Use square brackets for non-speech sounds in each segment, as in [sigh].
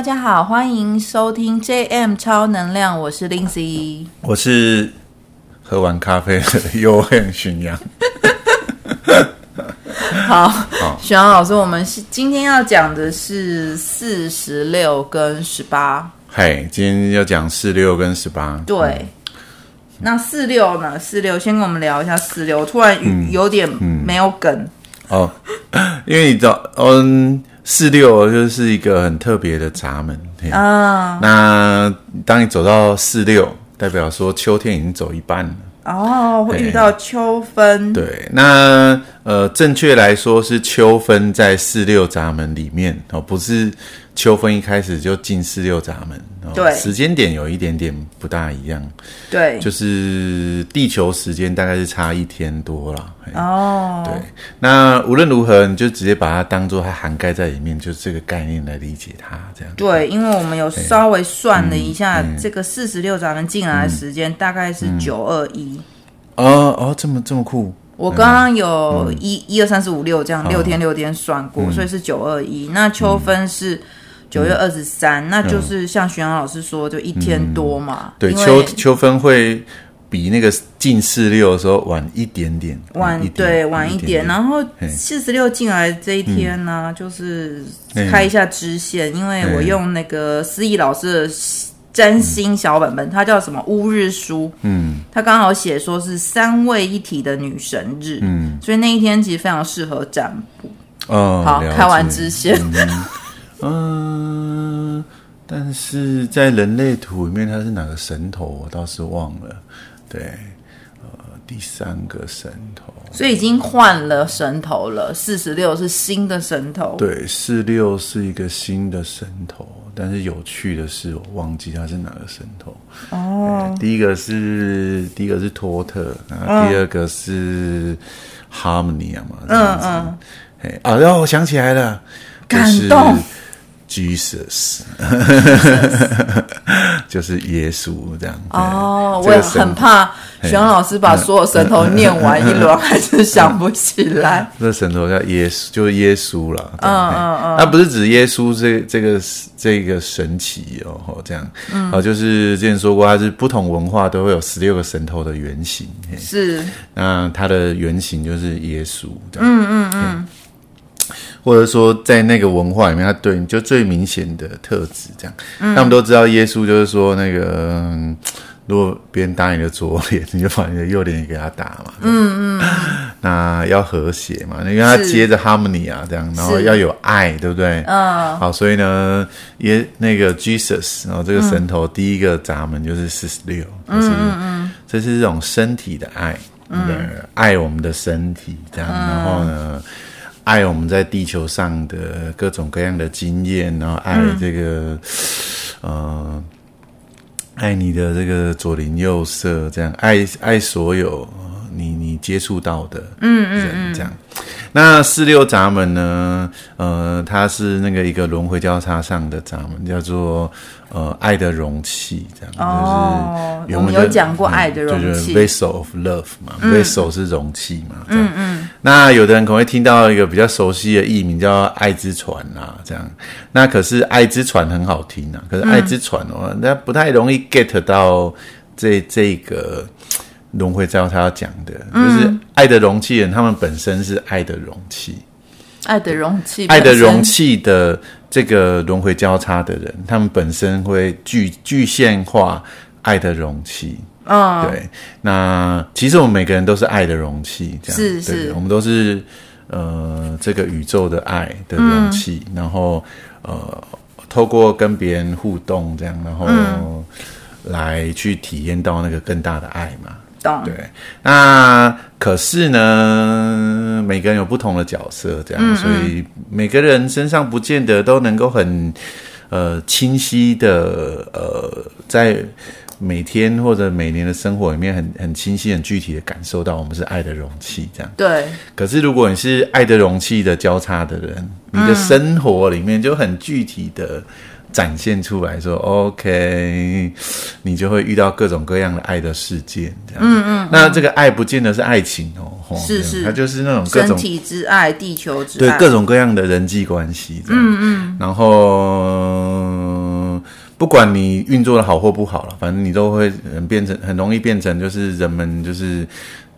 大家好，欢迎收听 JM 超能量，我是 Lindsay，我是喝完咖啡的悠恨巡洋。[laughs] 好，巡洋老师，我们是今天要讲的是四十六跟十八。嗨，今天要讲四六跟十八。对，嗯、那四六呢？四六，先跟我们聊一下四六。突然有点没有梗、嗯嗯、哦，[coughs] 因为你知道，嗯。四六就是一个很特别的闸门啊。那当你走到四六，代表说秋天已经走一半了哦，会遇到秋分。对，那呃，正确来说是秋分在四六闸门里面哦，不是。秋分一开始就进四六闸门，对，时间点有一点点不大一样，对，就是地球时间大概是差一天多了，哦，对，那无论如何，你就直接把它当做它涵盖在里面，就这个概念来理解它，这样，对，因为我们有稍微算了一下，这个四十六闸门进来的时间大概是九二一，哦哦，这么这么酷，我刚刚有一一二三四五六这样六天六天算过，所以是九二一，那秋分是。九月二十三，那就是像徐阳老师说，就一天多嘛。嗯、对，秋秋分会比那个进四六的时候晚一点点，晚对晚一点。然后四十六进来这一天呢、就是开一下支线，嗯、因为我用那个思义老师的占星小本本，它叫什么？乌日书，嗯，它刚好写说是三位一体的女神日，嗯，所以那一天其实非常适合占卜。哦，好，开完支线。嗯嗯，但是在人类图里面，它是哪个神头？我倒是忘了。对，呃，第三个神头，所以已经换了神头了。四十六是新的神头。对，四六是一个新的神头，但是有趣的是，我忘记它是哪个神头。哦，第一个是第一个是托特，然后第二个是 Harmony 嘛。嗯嗯。哎啊，然后我想起来了，感动。Jesus，[laughs] 就是耶稣这样。哦，我也很怕徐阳老师把所有神头念完一轮，还是想不起来。[laughs] 这神头叫耶稣，就是耶稣了。嗯嗯嗯，那不是指耶稣这这个这个神奇哦，这样。嗯，啊，就是之前说过，它是不同文化都会有十六个神头的原型。是，那它的原型就是耶稣。嗯嗯嗯。或者说，在那个文化里面，他对你就最明显的特质，这样，嗯、他们都知道耶稣就是说，那个如果别人打你的左脸，你就把你的右脸也给他打嘛。嗯嗯。[laughs] 那要和谐嘛，因为他接着 harmony 啊，这样，然后要有爱，对不对？嗯。好，所以呢，耶那个 Jesus，然后这个神头第一个闸门就是四十六，就是这是这种身体的爱，嗯，爱我们的身体，这样，然后呢。爱我们在地球上的各种各样的经验，然后爱这个，嗯、呃，爱你的这个左邻右舍，这样爱爱所有你你接触到的人，嗯嗯嗯，这样。那四六闸门呢？呃，它是那个一个轮回交叉上的闸门，叫做呃爱的容器，这样。哦，就是我们有讲过爱的容器，就是 vessel of love 嘛，嗯，vessel 是容器嘛，这样。嗯嗯。那有的人可能会听到一个比较熟悉的译名叫爱之船啊，这样。那可是爱之船很好听啊，可是爱之船哦，那，嗯，不太容易 get 到这这个。轮回交叉要讲的，就是爱的容器人，他们本身是爱的容器，爱的容器，爱的容器的这个轮回交叉的人，他们本身会具具现化爱的容器。嗯，对。那其实我们每个人都是爱的容器，这样是是。对，我们都是呃这个宇宙的爱的容器，嗯、然后呃透过跟别人互动这样，然后来去体验到那个更大的爱嘛。对，那可是呢，每个人有不同的角色，这样，嗯嗯，所以每个人身上不见得都能够很呃清晰的呃，在每天或者每年的生活里面很，很很清晰、很具体的感受到我们是爱的容器，这样。对。可是如果你是爱的容器的交叉的人，你的生活里面就很具体的。展现出来说，OK，你就会遇到各种各样的爱的事件，这样。嗯嗯。那这个爱不见得是爱情哦，是是，它就是那种各种身体之爱、地球之爱，对各种各样的人际关系。嗯嗯。然后，不管你运作的好或不好了，反正你都会变成很容易变成就是人们就是。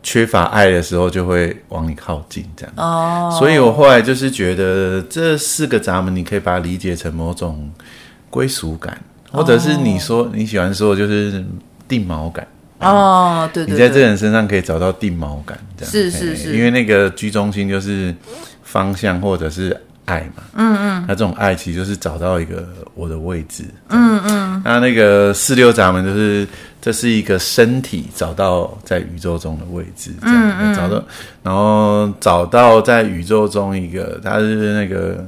缺乏爱的时候，就会往你靠近，这样。哦。Oh. 所以我后来就是觉得，这四个闸门，你可以把它理解成某种归属感，oh. 或者是你说你喜欢说，就是定锚感。哦，对对。你在这个人身上可以找到定锚感，这样。是是是。因为那个居中心就是方向，或者是。爱嘛，嗯嗯，那这种爱其实就是找到一个我的位置，嗯嗯，那那个四六闸门就是这是一个身体找到在宇宙中的位置，这样。嗯，嗯。找到，然后找到在宇宙中一个，它是那个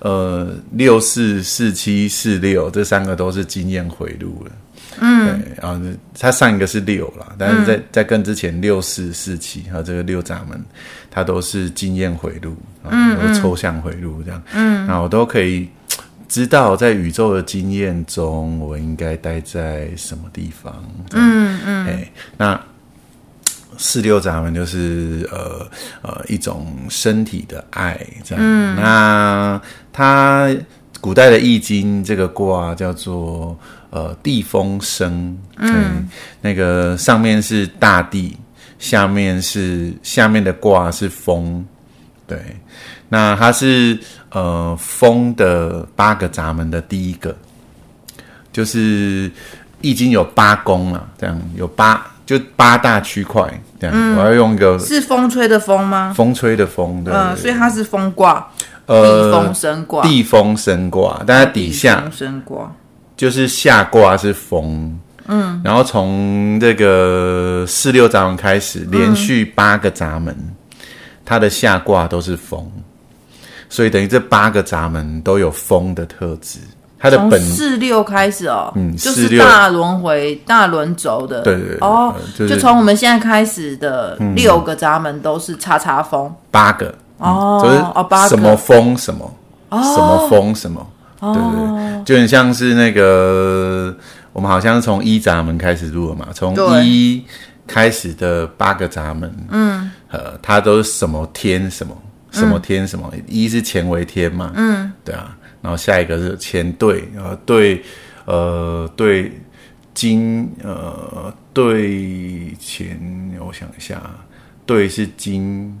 呃六四四七四六这三个都是经验回路了。嗯，对，然后它上一个是六了，但是在、嗯、在跟之前六四四七还有这个六闸门，它都是经验回路，嗯，抽象回路这样，嗯，那我都可以知道在宇宙的经验中，我应该待在什么地方，嗯嗯，哎，那四六闸门就是呃呃一种身体的爱这样，嗯，那它古代的易经这个卦叫做。呃，地风生，嗯，那个上面是大地，下面是下面的卦是风，对，那它是呃风的八个闸门的第一个，就是易经有八宫啊，这样有八就八大区块，这样，嗯、我要用一个是风吹的风吗？风吹的风，对，嗯，所以它是风卦，呃，地风生卦，地风生卦，但它底下风生卦。就是下卦是风，嗯，然后从这个四六闸门开始，连续八个闸门，嗯、它的下卦都是风，所以等于这八个闸门都有风的特质。它的本四六开始哦，嗯，就是大轮回、大轮轴的，对对对，哦，就从我们现在开始的六个闸门都是叉叉风，八个哦，就是哦，八个什么风什么，哦、什么风什么。对对，就很像是那个，我们好像是从一闸门开始录了嘛，从一开始的八个闸门，嗯，呃，它都是什么天什么什么天什么，一是乾为天嘛，嗯，对啊，然后下一个是乾兑，呃，兑，呃，兑金，呃，兑乾，我想一下，兑是金，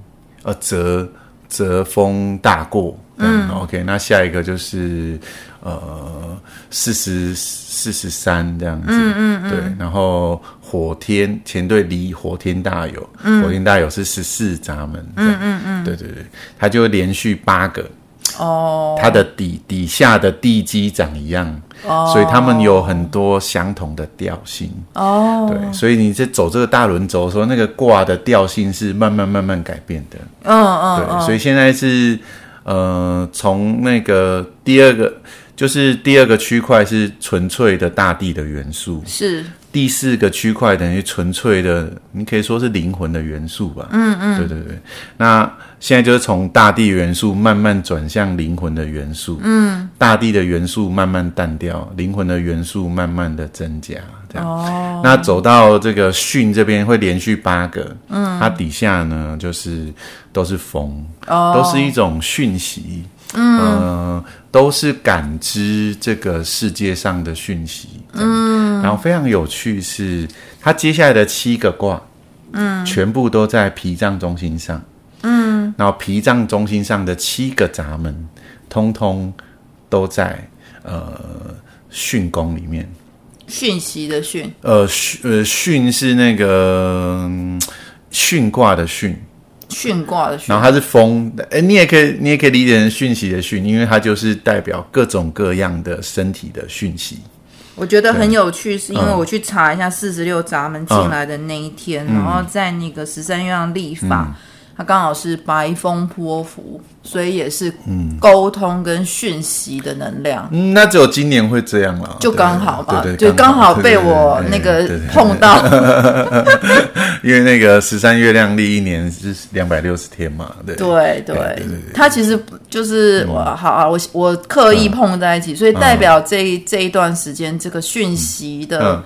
呃，泽。泽风大过，嗯，OK，那下一个就是呃四十四十三这样子，嗯嗯嗯，对，然后火天前队离火天大有，嗯，火天大有是十四闸门，嗯嗯嗯，对对对，它就会连续八个。哦，它的底底下的地基长一样，哦，所以他们有很多相同的调性。哦，对，所以你在走这个大轮轴的时候，那个卦的调性是慢慢慢慢改变的。嗯嗯，对，所以现在是呃，从那个第二个，就是第二个区块是纯粹的大地的元素，是。第四个区块等于纯粹的，你可以说是灵魂的元素吧。嗯嗯，对对对。那现在就是从大地元素慢慢转向灵魂的元素。嗯，大地的元素慢慢淡掉，灵魂的元素慢慢的增加。这样。哦。那走到这个巽这边会连续八个。嗯。它底下呢，就是都是风。哦。都是一种讯息。嗯、呃。都是感知这个世界上的讯息。嗯，然后非常有趣是，它接下来的七个卦，嗯，全部都在脾脏中心上。嗯，然后脾脏中心上的七个闸门，通通都在呃巽宫里面。讯息的讯，呃巽呃巽是那个巽卦的巽。巽卦的巽，然后它是风，哎，你也可以，你也可以理解成讯息的讯，因为它就是代表各种各样的身体的讯息。我觉得很有趣，是因为我去查一下四十六闸门进来的那一天，嗯、然后在那个十三月亮历法，他刚好是白风波符，所以也是沟通跟讯息的能量。嗯，那只有今年会这样了，就刚好吧，对对对就刚好被我那个碰到。[laughs] 因为那个十三月亮历一年是两百六十天嘛，对。对对，它其实就是、好啊，我我刻意碰在一起，嗯、所以代表这这一段时间这个讯息的。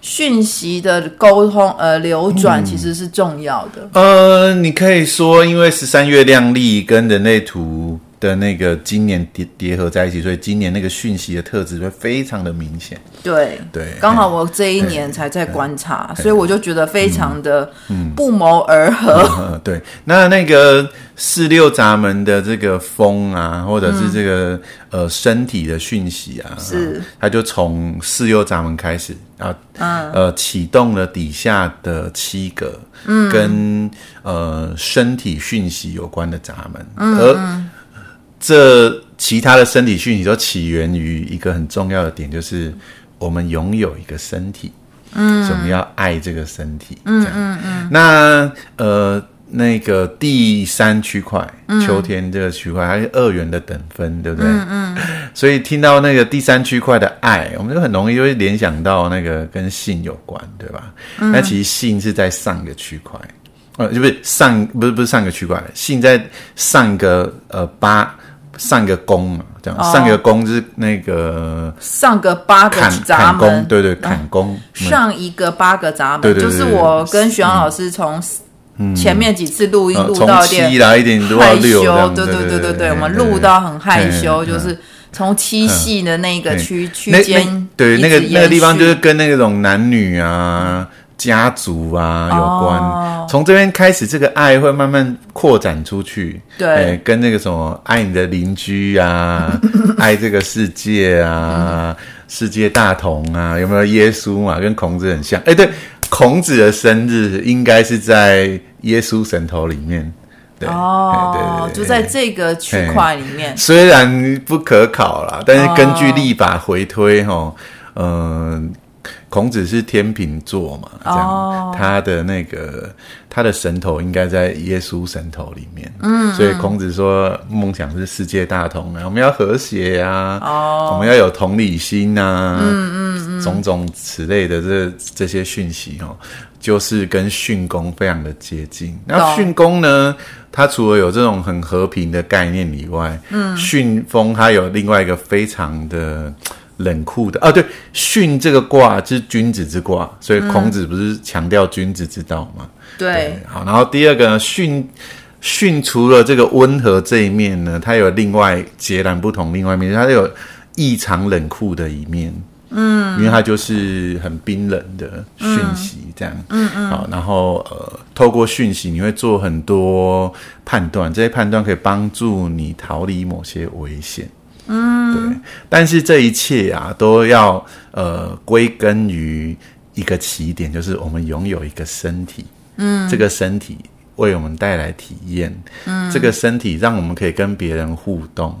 嗯讯息的沟通，呃，流转其实是重要的。嗯、呃，你可以说，因为十三月亮历跟人类图的那个今年叠叠合在一起，所以今年那个讯息的特质会非常的明显。对对，刚好我这一年才在观察，所以我就觉得非常的不谋而合。嗯嗯嗯、对，那那个。四六闸门的这个风啊，或者是这个、嗯、呃身体的讯息啊，是，它就从四六闸门开始啊，嗯、呃启动了底下的七个，嗯，跟呃身体讯息有关的闸门，嗯，而这其他的身体讯息都起源于一个很重要的点，就是我们拥有一个身体，嗯，所以我们要爱这个身体，嗯嗯嗯，那呃。那个第三区块，秋天这个区块，还是二元的等分，对不对？嗯嗯。所以听到那个第三区块的爱，我们就很容易就会联想到那个跟性有关，对吧？嗯。那其实性是在上个区块，呃，就不是上，不是不是上个区块，性在上个呃八上个弓嘛，这样，哦，上个弓是那个上个八个闸门，坎宫，对对，坎宫，嗯。上一个八个闸门，对对对对，就是我跟徐阳老师从。嗯。前面几次录音录到一点害羞，对对对对对，我们录到很害羞，就是从七系的那个区区间，对那个那个地方就是跟那种男女啊、家族啊有关。从这边开始，这个爱会慢慢扩展出去，对，跟那个什么爱你的邻居啊，[laughs] 爱这个世界啊，世界大同啊，有没有耶稣嘛？跟孔子很像，哎，对。孔子的生日应该是在耶稣神头里面，对哦，对，对，对，就在这个区块里面。虽然不可考啦，但是根据历法回推，哈，嗯。孔子是天秤座嘛，这样，oh. 他的那个他的神头应该在耶稣神头里面，嗯，所以孔子说梦想是世界大同啊，我们要和谐啊，oh. 我们要有同理心啊，嗯嗯嗯，种种此类的这这些讯息哦，就是跟巽宫非常的接近。那巽宫呢，它除了有这种很和平的概念以外，嗯，巽风它有另外一个非常的。冷酷的。啊，对，巽这个卦就是君子之卦，所以孔子不是强调君子之道吗？嗯、对，对，好，然后第二个呢，巽巽除了这个温和这一面呢，它有另外截然不同另外一面，它有异常冷酷的一面，嗯，因为它就是很冰冷的讯息，这样，嗯嗯，好，然后呃，透过讯息你会做很多判断，这些判断可以帮助你逃离某些危险。嗯，对，但是这一切啊，都要呃归根于一个起点，就是我们拥有一个身体，嗯，这个身体为我们带来体验，嗯，这个身体让我们可以跟别人互动，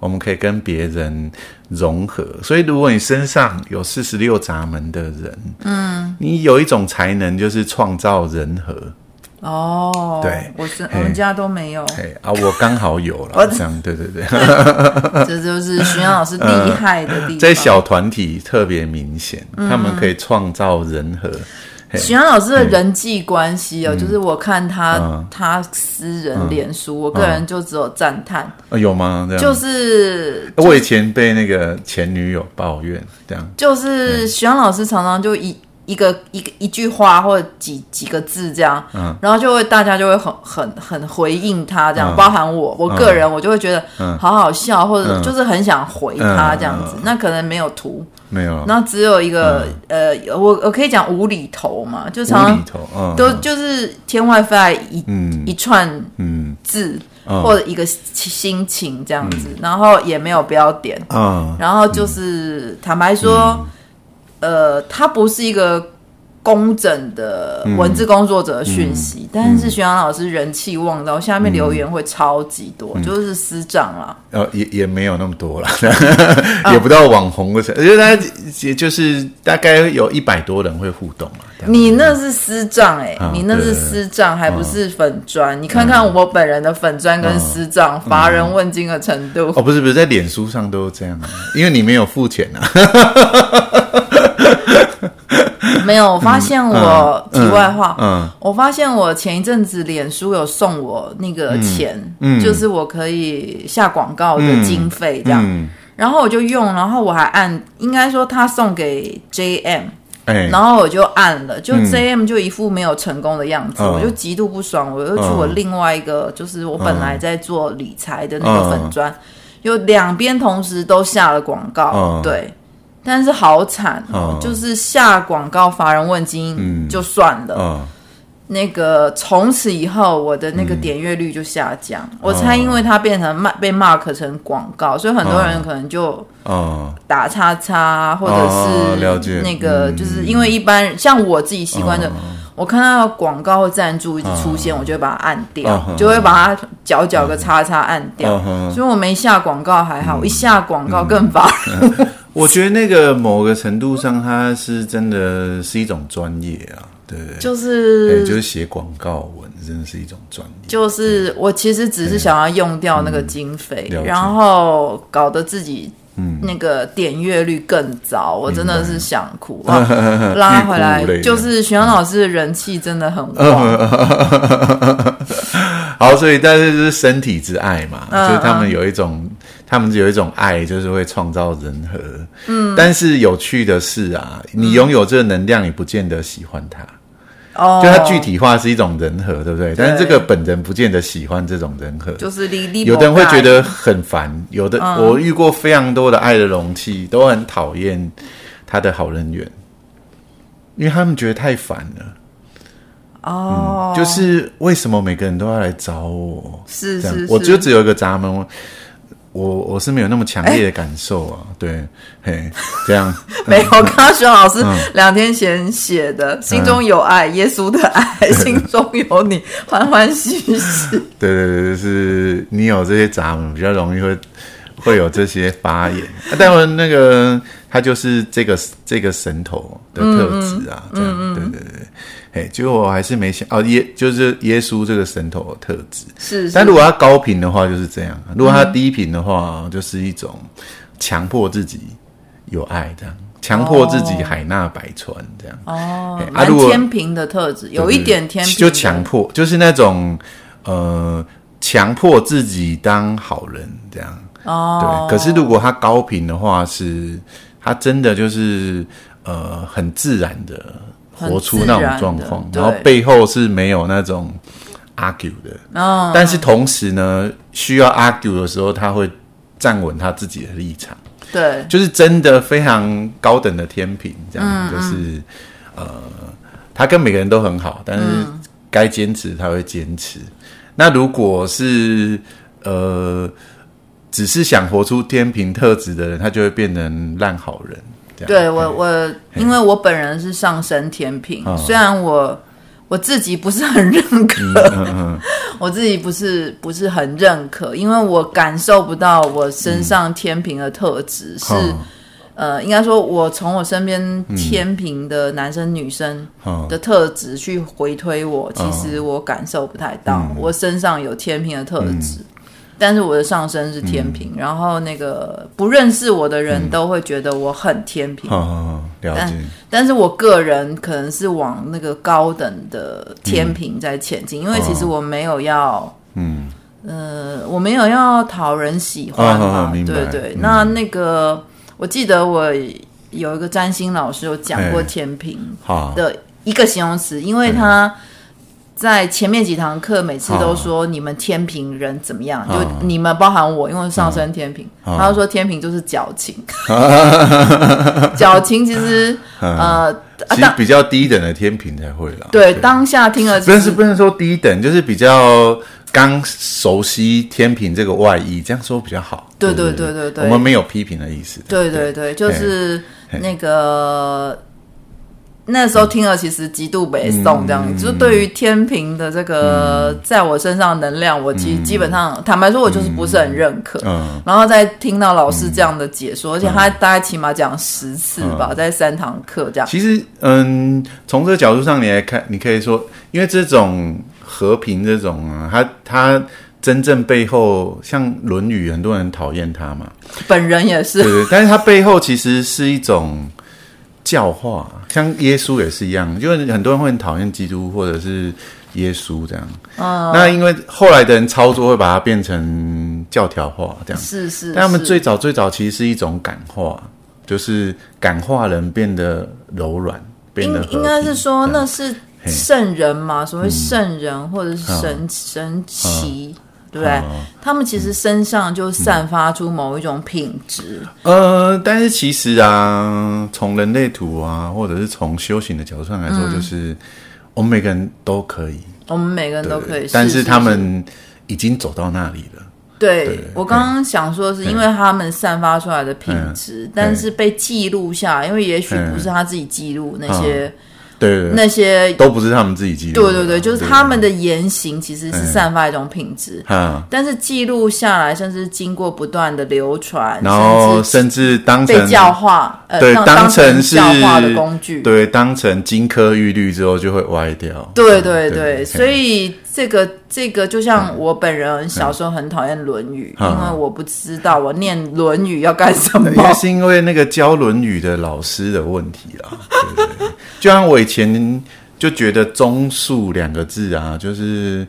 我们可以跟别人融合。所以，如果你身上有四十六闸门的人，嗯，你有一种才能，就是创造人和。哦，对，我是我们家都没有。哎啊，我刚好有了，这样对对对，[laughs] 这就是徐阳老师 [laughs] 厉害的地方。在小团体特别明显，他们可以创造人和。徐阳老师的人际关系哦，就是我看他他私人脸书，我个人就只有赞叹。有吗？就是我以前被那个前女友抱怨，这样。就是徐阳老师常常就一。一个一个一句话或者几几个字这样，嗯，然后就会大家就会很很很回应他这样，嗯、包含我我个人，我就会觉得好好笑，嗯、或者就是很想回他这样子。嗯、那可能没有图，没有，那只有一个、嗯、呃，我我可以讲无厘头嘛，就常常嗯、都就是天外飞来一、嗯、一串字、嗯、或者一个心情这样子，嗯、然后也没有标点，嗯，然后就是、嗯、坦白说。嗯呃，它不是一个工整的文字工作者的讯息，嗯、但是徐阳老师人气旺到下面留言会超级多，嗯、就是私账啦。呃，也也没有那么多了，[laughs] [laughs] 也不到网红的程度，我觉得大家也就是大概有一百多人会互动嘛。你那是私账哎、欸，啊、你那是私账，还不是粉专？啊、你看看我本人的粉砖跟私账，乏、嗯、人问津的程度。哦，不是不是，在脸书上都这样，因为你没有付钱啊。[laughs] [laughs] 没有，我发现我、嗯、题外话，嗯嗯、我发现我前一阵子脸书有送我那个钱，就是我可以下广告的经费这样，然后我就用，然后我还按，应该说他送给 JM，、欸、然后我就按了，就 JM 就一副没有成功的样子，嗯、我就极度不爽，我又去我另外一个，就是我本来在做理财的那个粉砖，嗯、有两边同时都下了广告，嗯、对。但是好惨哦，就是下广告乏人问津就算了，那个从此以后我的那个点阅率就下降。我猜因为它变成骂被 mark 成广告，所以很多人可能就打叉叉，或者是那个就是因为一般像我自己习惯的，我看到广告或赞助一直出现，我就会把它按掉，就会把它角角个叉叉按掉。所以我没下广告还好，我一下广告更烦。[laughs] 我觉得那个某个程度上，它是真的是一种专业啊，对，就是就是写广告文，真的是一种专业。就是我其实只是想要用掉那个经费，嗯、然后搞得自己那个点阅率更糟，嗯、我真的是想哭 [laughs] 啊！[laughs] 拉回来，[laughs] 就是徐阳老师的人气真的很旺。好，所以但是就是身体之爱嘛，嗯、就是他们有一种。他们有一种爱，就是会创造人和。嗯，但是有趣的是啊，你拥有这个能量，你不见得喜欢它。哦，就它具体化是一种人和，对不对？对，但是这个本人不见得喜欢这种人和，就是有的人会觉得很烦。有的、嗯、我遇过非常多的爱的容器，都很讨厌他的好人缘，因为他们觉得太烦了。哦、嗯，就是为什么每个人都要来找我？是是是，我就只有一个闸门。我我是没有那么强烈的感受啊，欸、对，嘿，这样 [laughs] 没有。刚刚徐老师两天前写的，嗯、心中有爱，嗯、[laughs] 耶稣的爱，心中有你，欢欢喜喜。对 [laughs] 对对，是你有这些闸门，比较容易会会有这些发言。但我那个他就是这个这个神头的特质啊，嗯、这样，嗯、对对对。哎，结果我还是没想哦，耶，就是耶稣这个神头的特质是，是。但如果他高频的话，就是这样；如果他低频的话，嗯、就是一种强迫自己有爱，这样强迫自己海纳百川，这样。哦，啊，如果天平的特质有一点天平，就强迫，就是那种呃，强迫自己当好人这样。哦，对。可是如果他高频的话是，是他真的就是呃，很自然的。活出那种状况，然后背后是没有那种 argue 的，哦、但是同时呢，需要 argue 的时候，他会站稳他自己的立场。对，就是真的非常高等的天平，这样、嗯、就是、嗯、呃，他跟每个人都很好，但是该坚持他会坚持。嗯、那如果是呃，只是想活出天平特质的人，他就会变成烂好人。对我，我因为我本人是上升天秤，嘿虽然我我自己不是很认可，[laughs] 我自己不是不是很认可，因为我感受不到我身上天平的特质、嗯、是，哦、呃，应该说，我从我身边天平的男生女生的特质去回推我，哦、其实我感受不太到，嗯、我身上有天平的特质。嗯但是我的上身是天平，嗯、然后那个不认识我的人都会觉得我很天平。嗯、了解但。但是我个人可能是往那个高等的天平在前进，嗯、因为其实我没有要，嗯，呃，我没有要讨人喜欢嘛。对对。嗯、那那个，我记得我有一个占星老师有讲过天平的一个形容词，因为他。在前面几堂课，每次都说你们天平人怎么样？哦、就你们包含我，因为上升天平，哦、他就说天平就是矫情。[laughs] 矫情其实呃，其实比较低等的天平才会啦。对，对当下听了、就是，不是不能说低等，就是比较刚熟悉天平这个外衣，这样说比较好。对对对对对，我们没有批评的意思。对对对，就是那个。那时候听了，其实极度北宋这样，嗯、就是对于天平的这个、嗯、在我身上的能量，我基基本上、嗯、坦白说，我就是不是很认可。嗯、然后再听到老师这样的解说，嗯、而且他大概起码讲十次吧，嗯、在三堂课这样。其实，嗯，从这个角度上你来看，你可以说，因为这种和平这种啊，他他真正背后，像《论语》，很多人讨厌他嘛，本人也是，对对，但是他背后其实是一种。教化，像耶稣也是一样，就是很多人会很讨厌基督或者是耶稣这样。哦。那因为后来的人操作会把它变成教条化这样。是是。但他们最早最早其实是一种感化，就是感化人变得柔软，变得应应该是说那是圣人嘛？所谓圣人或者是神神奇。对不对？哦、他们其实身上就散发出某一种品质。嗯、呃，但是其实啊，从人类图啊，或者是从修行的角度上来说，嗯、就是我们每个人都可以，我们每个人都可以。但是他们已经走到那里了。对，对我刚刚想说，是因为他们散发出来的品质，但是被记录下来，因为也许不是他自己记录那些。对，那些都不是他们自己记录。对对对，就是他们的言行其实是散发一种品质。但是记录下来，甚至经过不断的流传，然后甚至当成被教化，对，当成是教化的工具，对，当成金科玉律之后就会歪掉。对对对，所以这个这个就像我本人小时候很讨厌《论语》，因为我不知道我念《论语》要干什么。[laughs] 也是因为那个教《论语》的老师的问题啦。[laughs] 对对对，就像我以前就觉得“忠恕”两个字啊，就是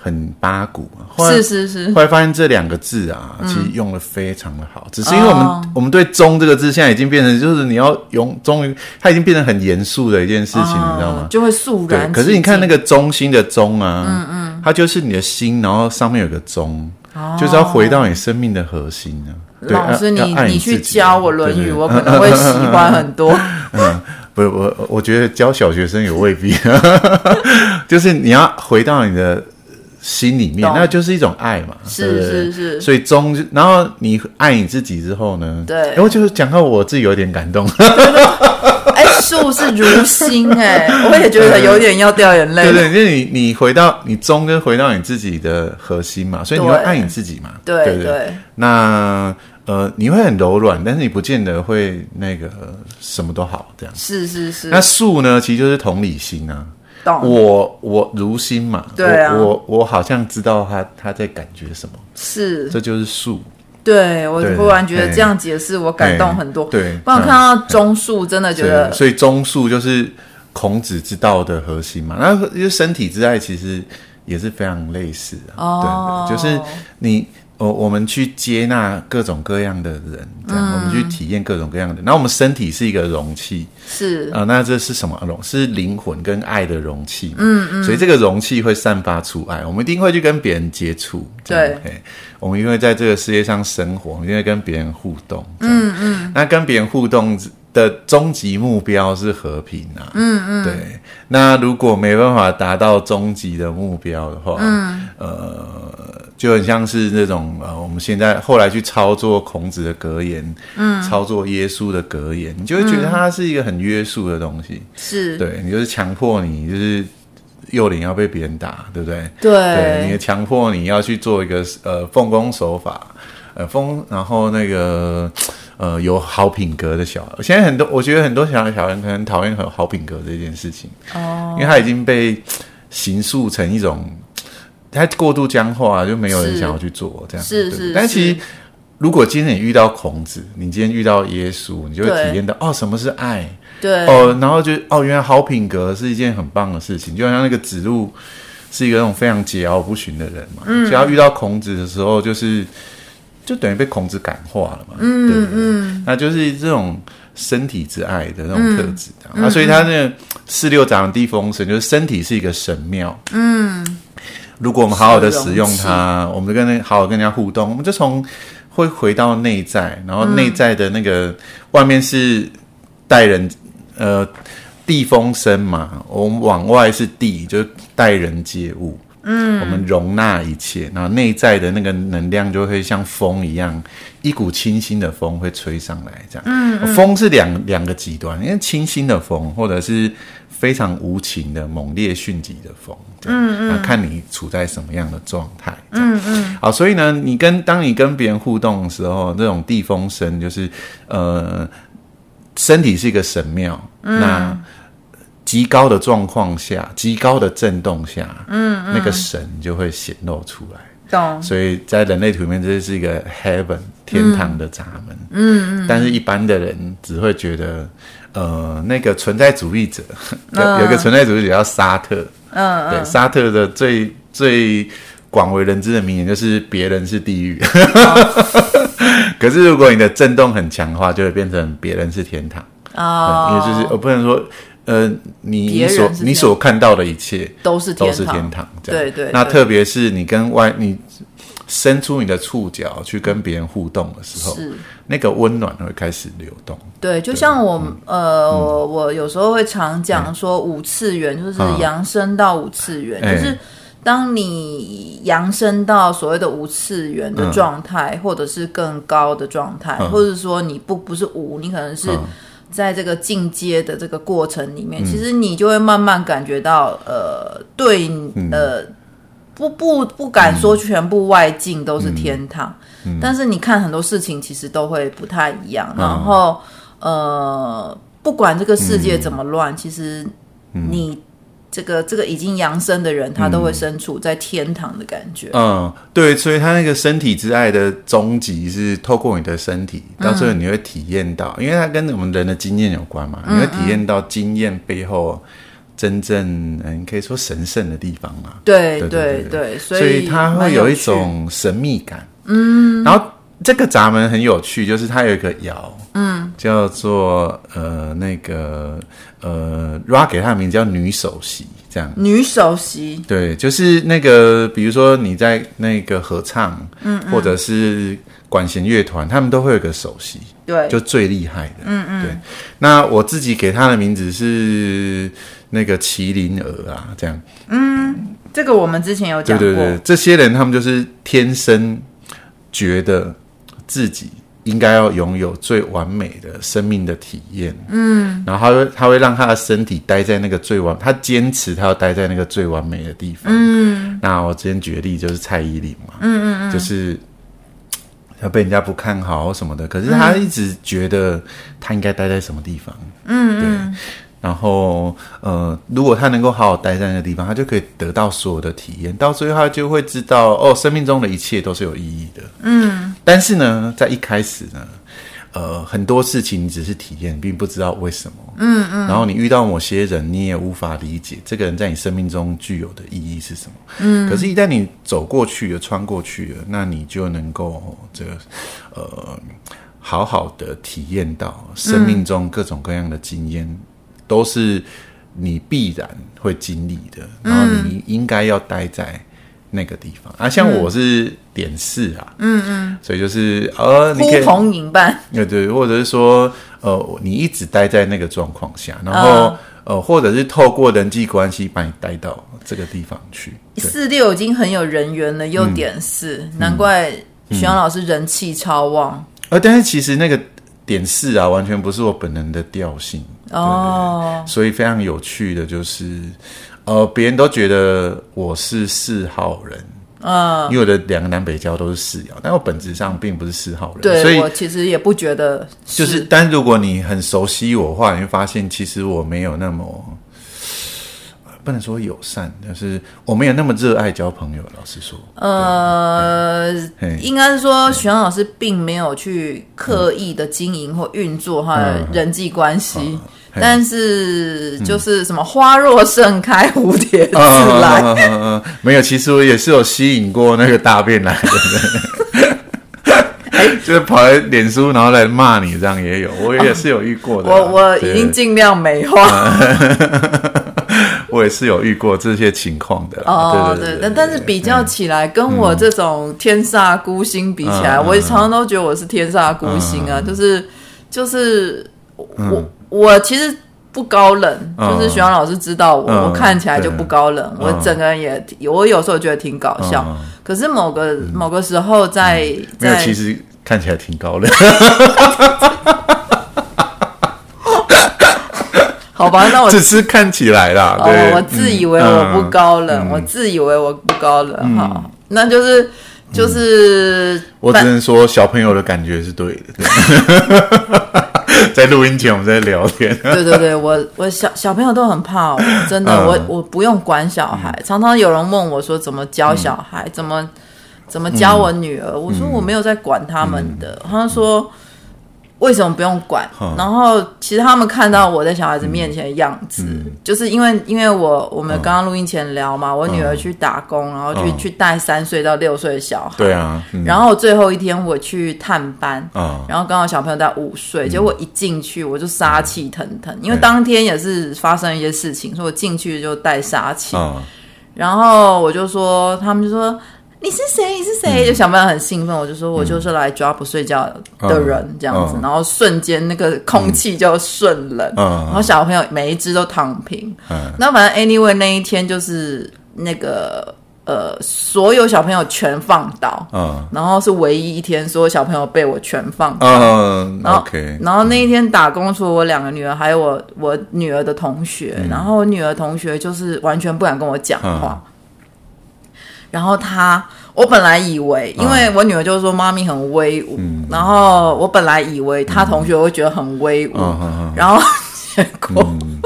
很八股啊。是是是。后来发现这两个字啊，其实用的非常的好，只是因为我们我们对“忠”这个字现在已经变成，就是你要用忠于，它已经变成很严肃的一件事情，你知道吗？就会肃然。可是你看那个“中心”的“中”啊，嗯嗯，它就是你的心，然后上面有个“忠”，就是要回到你生命的核心啊。老师，你你去教我《论语》，我可能会喜欢很多。[laughs] 嗯。不是我，我觉得教小学生也未必，[laughs] 就是你要回到你的心里面，那就是一种爱嘛，是是是。所以忠，然后你爱你自己之后呢？对。然后就是讲到我自己有点感动。[laughs] 哎，树是如心哎，我也觉得有点要掉眼泪。对对，因为你你回到你忠，跟回到你自己的核心嘛，所以你会爱你自己嘛。对对，对对。那。呃，你会很柔软，但是你不见得会那个什么都好这样。是是是。那树呢，其实就是同理心啊。懂。我我如心嘛。对啊。我我，好像知道他他在感觉什么。是。这就是树。对，我突然觉得这样解释我感动很多。对。不然看到忠恕，真的觉得。所以忠恕就是孔子之道的核心嘛。那因为身体之爱其实也是非常类似的。哦。对，就是你。我我们去接纳各种各样的人，这样、嗯、我们去体验各种各样的。然后我们身体是一个容器，是啊、呃，那这是什么容？是灵魂跟爱的容器。嗯嗯。所以这个容器会散发出爱，我们一定会去跟别人接触。对，我们因为在这个世界上生活，我们因为跟别人互动。嗯嗯。那跟别人互动的终极目标是和平啊。嗯嗯。对。那如果没办法达到终极的目标的话，嗯呃。就很像是那种呃，我们现在后来去操作孔子的格言，嗯，操作耶稣的格言，你就会觉得它是一个很约束的东西，是对你就是强迫你就是幼龄要被别人打，对不对？对，对，你也强迫你要去做一个呃奉公守法，呃奉，然后那个呃有好品格的小孩。现在很多我觉得很多小小人可能讨厌很好品格这件事情哦，因为他已经被形塑成一种。他过度僵化，就没有人想要去做这样。是是。但其实，如果今天你遇到孔子，你今天遇到耶稣，你就会体验到哦，什么是爱？对。哦，然后就哦，原来好品格是一件很棒的事情。就好像那个子路是一个那种非常桀骜不驯的人嘛，只要遇到孔子的时候，就是就等于被孔子感化了嘛。嗯嗯嗯。那就是这种身体之爱的那种特质。啊所以他那个四六掌地风神，就是身体是一个神庙。嗯。如果我们好好的使用它，我们跟那好好跟人家互动，我们就从会回到内在，然后内在的那个、嗯、外面是待人，呃，地风生嘛，我们往外是地，就待人接物，嗯，我们容纳一切，然后内在的那个能量就会像风一样，一股清新的风会吹上来，这样。嗯，嗯，风是两两个极端，因为清新的风，或者是非常无情的猛烈迅疾的风，嗯嗯，看你处在什么样的状态，嗯嗯。好，所以呢，你跟当你跟别人互动的时候，这种地风声就是，呃，身体是一个神庙，嗯、那。极高的状况下，极高的震动下，嗯，嗯，那个神就会显露出来。懂。所以在人类图里面，这是一个 heaven 天堂的闸门。嗯嗯。但是，一般的人只会觉得，呃，那个存在主义者，[laughs] 有、嗯、有一个存在主义者叫沙特。嗯对，沙特的最最广为人知的名言就是“别人是地狱”嗯。[laughs] 可是，如果你的震动很强的话，就会变成“别人是天堂”。哦。因为就是我不能说。呃，你所你所看到的一切都是都是天堂，对对，对。那特别是你跟外你伸出你的触角去跟别人互动的时候，是。那个温暖会开始流动。对，就像我、嗯、呃、嗯，我有时候会常讲说，五次元就是扬升到五次元，嗯、就是当你扬升到所谓的五次元的状态、嗯，或者是更高的状态、嗯，或者说你不不是五，你可能是。嗯在这个进阶的这个过程里面，嗯、其实你就会慢慢感觉到，呃，对，嗯、呃，不不不敢说全部外境都是天堂，嗯。嗯、但是你看很多事情其实都会不太一样。嗯、然后，呃，不管这个世界怎么乱，嗯、其实你。嗯这个这个已经扬升的人，他都会身处在天堂的感觉。嗯，对，所以他那个身体之爱的终极是透过你的身体，到最后你会体验到，嗯、因为它跟我们人的经验有关嘛，嗯、你会体验到经验背后真正嗯，可以说神圣的地方嘛。对对对，所以，所以它会有一种神秘感。嗯，然后这个闸门很有趣，就是它有一个爻，嗯，叫做呃那个。呃，Ra 给它的名字叫女首席，这样。女首席，对，就是那个，比如说你在那个合唱，嗯，嗯，或者是管弦乐团，他们都会有个首席，对，就最厉害的，嗯嗯，对。那我自己给他的名字是那个麒麟儿啊，这样。嗯，这个我们之前有讲过，对对对，这些人他们就是天生觉得自己。应该要拥有最完美的生命的体验，嗯，然后他会他会让他的身体待在那个最完，他坚持他要待在那个最完美的地方，嗯。那我之前举例就是蔡依林嘛，嗯嗯嗯，就是要被人家不看好什么的，可是他一直觉得他应该待在什么地方，嗯，对。然后，呃，如果他能够好好待在那个地方，他就可以得到所有的体验。到最后，他就会知道，哦，生命中的一切都是有意义的。嗯。但是呢，在一开始呢，呃，很多事情你只是体验，并不知道为什么。嗯嗯。然后你遇到某些人，你也无法理解这个人在你生命中具有的意义是什么。嗯。可是，一旦你走过去了，穿过去了，那你就能够这个，呃，好好的体验到生命中各种各样的经验。都是你必然会经历的，然后你应该要待在那个地方、嗯、啊。像我是点四啊，嗯嗯，所以就是呃，你可以呼朋引伴，对对，或者是说呃，你一直待在那个状况下，然后、哦、呃，或者是透过人际关系把你带到这个地方去。四六已经很有人缘了，又点四、嗯，难怪徐阳老师人气超旺。呃、嗯嗯，但是其实那个。点四啊，完全不是我本人的调性哦，所以非常有趣的就是，呃，别人都觉得我是四号人，嗯，因为我的两个南北交都是四爻，但我本质上并不是四号人，对，所以我其实也不觉得，就是，但如果你很熟悉我的话，你会发现其实我没有那么。不能说友善，但是我没有那么热爱交朋友。老实说，呃，应该是说许阳老师并没有去刻意的经营或运作他的人际关系，嗯嗯，但是就是什么花若盛开，蝴蝶自来。嗯嗯嗯嗯，没有，其实我也是有吸引过那个大便来的，欸，就是跑来脸书然后来骂你，这样也有，我也是有遇过的。我我已经尽量美化。我也是有遇过这些情况的哦，对对，但但是比较起来，跟我这种天煞孤星比起来，嗯、我也常常都觉得我是天煞孤星啊，嗯、就是就是我、嗯、我其实不高冷，就是徐阳老师知道我，我看起来就不高冷，我整个人也，我有时候觉得挺搞笑。可是某个某个时候在没有，其实看起来挺高冷。[laughs] 好吧，那我 [laughs] 只是看起来啦。对，我自以为我不高冷，我自以为我不高冷哈，那就是就是。我只能说小朋友的感觉是对的。[laughs] [laughs] 在录音前我们在聊天。[laughs] 对对对，我我小小朋友都很怕我，[laughs] 真的，我我不用管小孩。常常有人问我说怎么教小孩，怎么怎么教我女儿，我说我没有在管他们的。他说。为什么不用管？然后其实他们看到我在小孩子面前的样子，就是因为因为我我们刚刚录音前聊嘛，我女儿去打工，然后去去带三岁到六岁的小孩。对啊。然后最后一天我去探班，然后刚好小朋友在五岁，结果一进去我就杀气腾腾，因为当天也是发生一些事情，所以我进去就带杀气。然后我就说，他们就说。你是谁？你是谁？就小朋友很兴奋，我就说我就是来抓不睡觉的人这样子，然后瞬间那个空气就顺冷，然后小朋友每一只都躺平。那反正 anyway 那一天就是那个呃，所有小朋友全放倒，然后是唯一一天所有小朋友被我全放倒。然后然后那一天打工，除了我两个女儿，还有我我女儿的同学，然后我女儿同学就是完全不敢跟我讲话。然后他，我本来以为，因为我女儿就是说妈咪很威武，嗯、然后我本来以为他同学会觉得很威武，嗯、然后结果、嗯、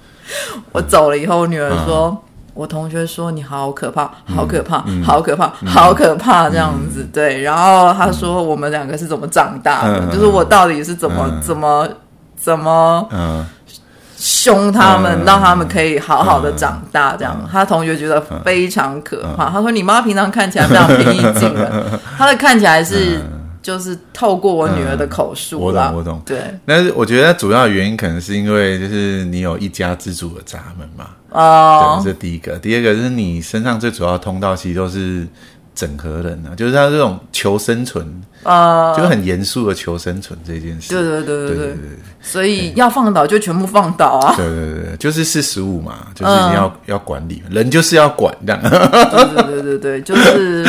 [laughs] 我走了以后，我女儿说，嗯、我同学说你好可怕，好可怕，嗯、好可怕，嗯、好可怕这样子，嗯、对，然后他说我们两个是怎么长大的，嗯、就是我到底是怎么、嗯、怎么怎么。嗯凶他们，让他们可以好好的长大，这样。他同学觉得非常可怕。他说：“你妈平常看起来非常平易近人，[laughs] 她的看起来是就是透过我女儿的口述。”我懂，我懂。对，但是我觉得主要的原因可能是因为就是你有一家之主的闸门嘛。哦，这是第一个。第二个就是你身上最主要的通道其实都是。整合人啊，就是他这种求生存啊，就很严肃的求生存这件事。对对对对对对，所以要放倒就全部放倒啊！[laughs] 对对对，就是四十五嘛，就是你要要管理，人就是要管这样。对对对对对，就是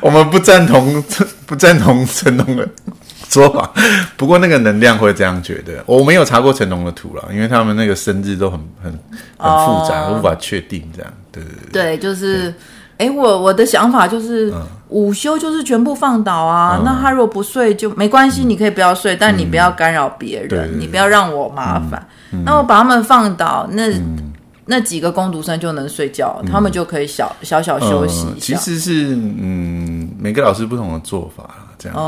我们不赞同不赞同成龙的说法，不过那个能量会这样觉得。我没有查过成龙的图了，因为他们那个生日都很很很复杂，无法确定这样。对对对，对，就是。哎，我我的想法就是午休就是全部放倒啊。那他如果不睡就没关系，你可以不要睡，但你不要干扰别人，你不要让我麻烦。那我把他们放倒，那那几个工读生就能睡觉，他们就可以小小小休息一下。其实是嗯，每个老师不同的做法，这样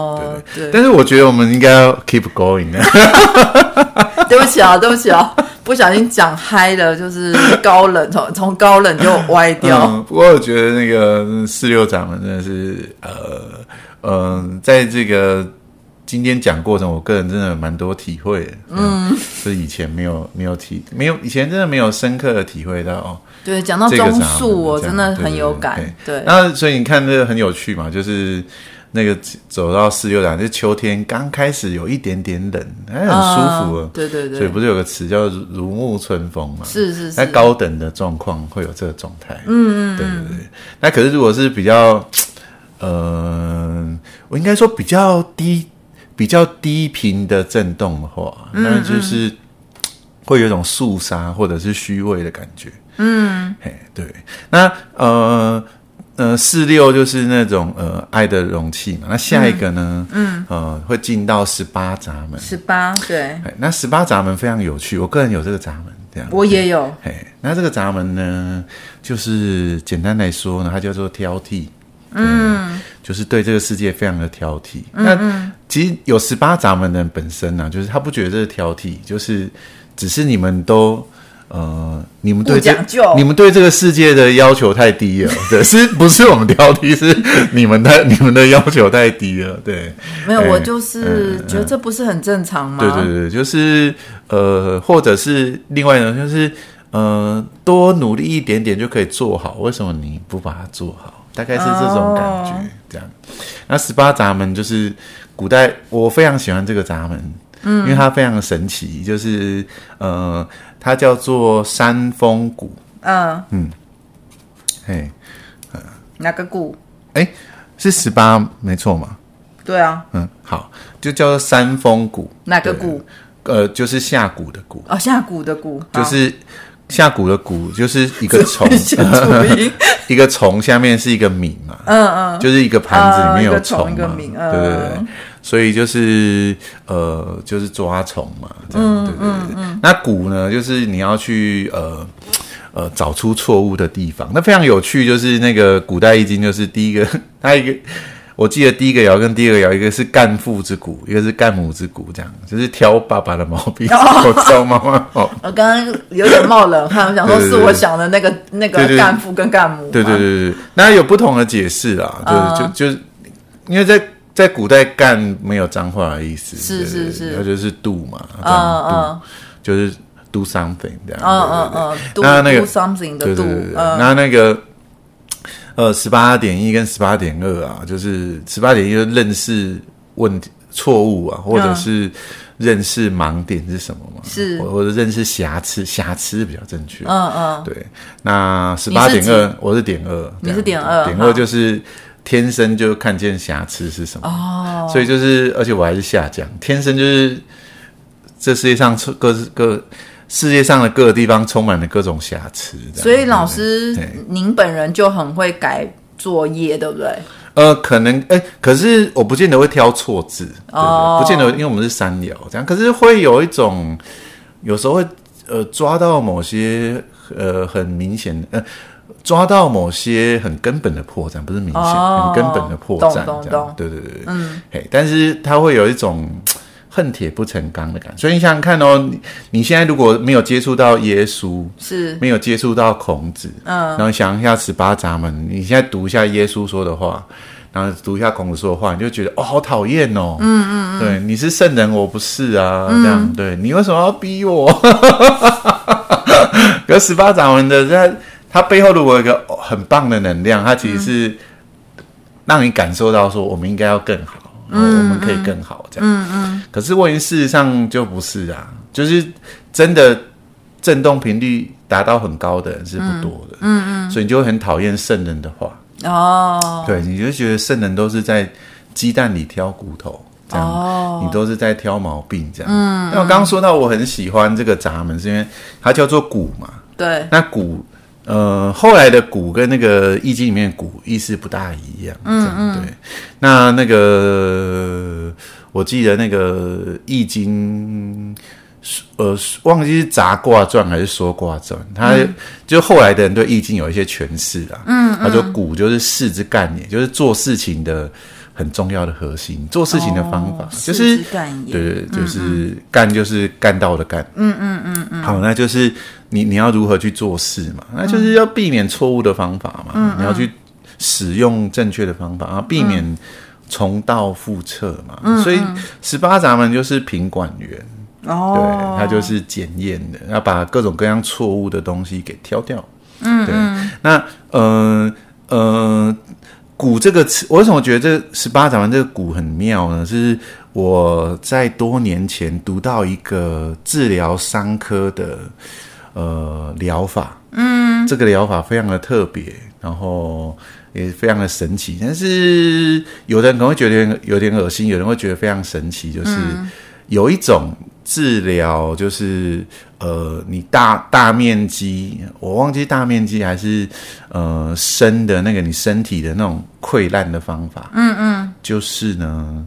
对对。但是我觉得我们应该要 keep going。[laughs] 对不起啊，对不起啊。不小心讲嗨了，就是高冷，从 [coughs] 从高冷就歪掉。嗯、不过我觉得那个四六掌门真的是，呃，嗯、呃，在这个今天讲过程，我个人真的蛮多体会的。嗯，是以前没有没有体没有以前真的没有深刻的体会到。哦、对，讲到中速，我真的很有感。对，对，那所以你看这个很有趣嘛，就是。那个走到四六两，就秋天刚开始有一点点冷，还很舒服。对对对，所以不是有个词叫如沐春风嘛？是是是。那高等的状况会有这个状态。嗯嗯，对对对。那可是如果是比较，呃，我应该说比较低、比较低频的震动的话，那就是会有一种肃杀或者是虚伪的感觉。嗯，嘿，对。那呃。呃，四六就是那种呃爱的容器嘛。那下一个呢？嗯，嗯呃，会进到十八闸门。十八对。那十八闸门非常有趣，我个人有这个闸门，这样。我也有。嘿，那这个闸门呢，就是简单来说呢，它叫做挑剔。嗯。就是对这个世界非常的挑剔。嗯，那其实有十八闸门的人本身呢，啊，就是他不觉得这是挑剔，就是只是你们都。呃，你们对这你们对这个世界的要求太低了，对，[laughs] 是不是我们挑剔？是你们的你们的要求太低了，对。没有，我就是觉得这不是很正常吗？对对对，就是呃，或者是另外呢，就是呃，多努力一点点就可以做好，为什么你不把它做好？大概是这种感觉，这样。那十八闸门就是古代，我非常喜欢这个闸门。嗯，因为它非常神奇，就是呃，它叫做山峰谷，嗯。嗯，嘿，哪个谷？哎，是十八没错嘛？对啊，嗯，好，就叫做山峰谷，哪个谷？呃，就是下谷的谷。哦，下谷的谷，就是下谷的谷，就是一个 [laughs] 虫，[laughs] 一个虫下面是一个皿嘛，嗯嗯，就是一个盘子里面有虫嘛，对对对，所以就是呃，就是抓虫嘛，这样，对对对。那蛊呢，就是你要去呃呃找出错误的地方，那非常有趣，就是那个古代易经，就是第一个，[laughs] 它一个。我记得第一个爻跟第二个爻，一个是干父之蛊，一个是干母之蛊，这样就是挑爸爸的毛病，[laughs] 我挑妈妈。我刚刚有点冒冷汗，我想说是我想的那个那个干父跟干母。对对对对，那有不同的解释啦，就是就就因为在在古代干没有脏话的意思，是是是，那就是 do 嘛，嗯嗯，就是 do something 这样，嗯嗯嗯，那那个 something 的 do，那那个。呃，十八点一跟十八点二啊，就是十八点一就认识问题错误啊，或者是认识盲点是什么嘛？是，或者认识瑕疵，瑕疵比较正确。嗯嗯，对。那十八点二，我是点二，你是点二，点二就是天生就看见瑕疵是什么哦，所以就是，而且我还是下降，天生就是这世界上各各。世界上的各个地方充满了各种瑕疵，所以老师您本人就很会改作业，对不对？呃，可能哎，可是我不见得会挑错字，哦，不见得，因为我们是三聊这样，可是会有一种，有时候会呃抓到某些呃很明显呃抓到某些很根本的破绽，不是明显，很根本的破绽，这样，对对对，嗯，嘿，但是它会有一种。恨铁不成钢的感觉，所以你想想看哦，你你现在如果没有接触到耶稣，是。没有接触到孔子，嗯，然后想一下十八闸门，你现在读一下耶稣说的话，然后读一下孔子说的话，你就觉得哦，好讨厌哦，嗯嗯嗯，对，你是圣人，我不是啊，这样，对，你为什么要逼我？[laughs] 可十八闸门的在，它背后如果有一个很棒的能量，它其实是让你感受到说，我们应该要更好。嗯，我们可以更好这样。嗯嗯。可是问题事实上就不是啊，就是真的震动频率达到很高的人是不多的。嗯嗯。所以你就会很讨厌圣人的话。哦。对，你就觉得圣人都是在鸡蛋里挑骨头，这样。你都是在挑毛病这样。嗯。那我刚刚说到我很喜欢这个闸门，是因为它叫做鼓嘛。对。那蛊。呃，后来的古跟那个易经里面古意思不大一样，嗯嗯，对。那那个我记得那个易经，呃，忘记是杂卦传还是说卦传，他、嗯、就后来的人对易经有一些诠释啊，嗯，他说古就是事之干也，就是做事情的。很重要的核心，做事情的方法、哦、就是干，对对，就是干，就是干到的干。嗯嗯嗯嗯。好，那就是你你要如何去做事嘛？那就是要避免错误的方法嘛。嗯。你要去使用正确的方法，然后避免重蹈覆辙嘛。嗯。所以十八闸门就是品管员哦，对，它就是检验的，要把各种各样错误的东西给挑掉。嗯。对。那。呃呃鼓这个词，我为什么觉得这十八闸门这个鼓很妙呢？是我在多年前读到一个治疗伤科的呃疗法，嗯，这个疗法非常的特别，然后也非常的神奇。但是有的人可能会觉得有点恶心，有人会觉得非常神奇，就是有一种。治疗就是呃，你大大面积，我忘记大面积还是呃深的那个你身体的那种溃烂的方法。嗯嗯，就是呢，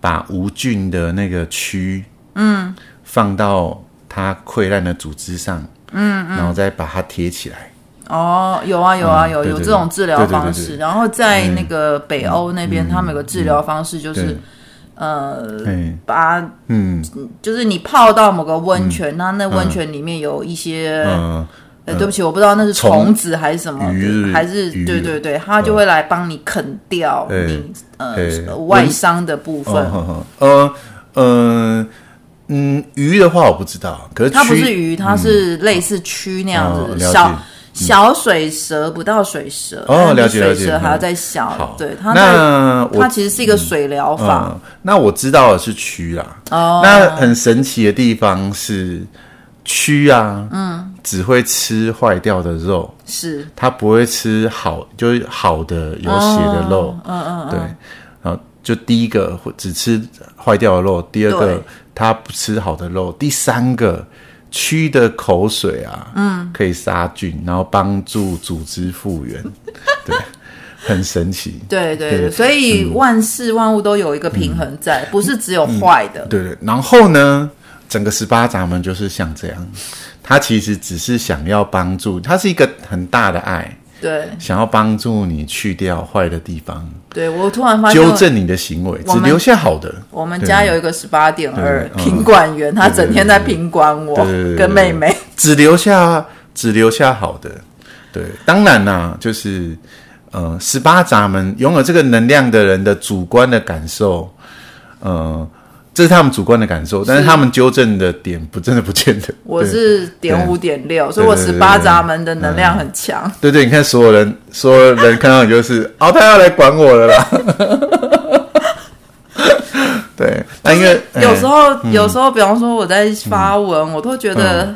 把无菌的那个蛆，嗯，放到它溃烂的组织上，嗯嗯，然后再把它贴起来。哦，有啊有啊有有这种治疗方式。然后在那个北欧那边，他们有个治疗方式就是。呃，把嗯，就是你泡到某个温泉，那那温泉里面有一些，呃，对不起，我不知道那是虫子还是什么，还是对对对，它就会来帮你啃掉你呃外伤的部分。呃呃嗯，鱼的话我不知道，可是它不是鱼，它是类似蛆那样子小小水蛇不到水蛇哦，了解了解，水蛇还要再小。好，对它那它其实是一个水疗法、嗯嗯。那我知道的是蛆啦。哦，那很神奇的地方是蛆啊，嗯，只会吃坏掉的肉，是它不会吃好就是好的有血的肉。哦、嗯嗯嗯，对。然后就第一个只吃坏掉的肉，第二个它不吃好的肉，第三个。蛆的口水啊，嗯，可以杀菌，然后帮助组织复原，对，很神奇。[laughs] 对对，对，对，所以万事万物都有一个平衡在，嗯、不是只有坏的、嗯嗯。对对，然后呢，整个十八闸门就是像这样，他其实只是想要帮助，他是一个很大的爱。对，想要帮助你去掉坏的地方。对，我突然发现，纠正你的行为，只留下好的。我们家有一个十八点二品管员，他整天在品管我跟妹妹，只留下只留下好的。对，当然啦、啊，就是呃，十八闸门拥有这个能量的人的主观的感受，呃。这是他们主观的感受，但是他们纠正的点不真的不见得。我是点五点六，所以我十八闸门的能量很强。对对，你看所有人，所有人看到你就是，[laughs] 哦，他要来管我了啦。[laughs] 对，那因为有时候，有时候，比方说我在发文，我都觉得，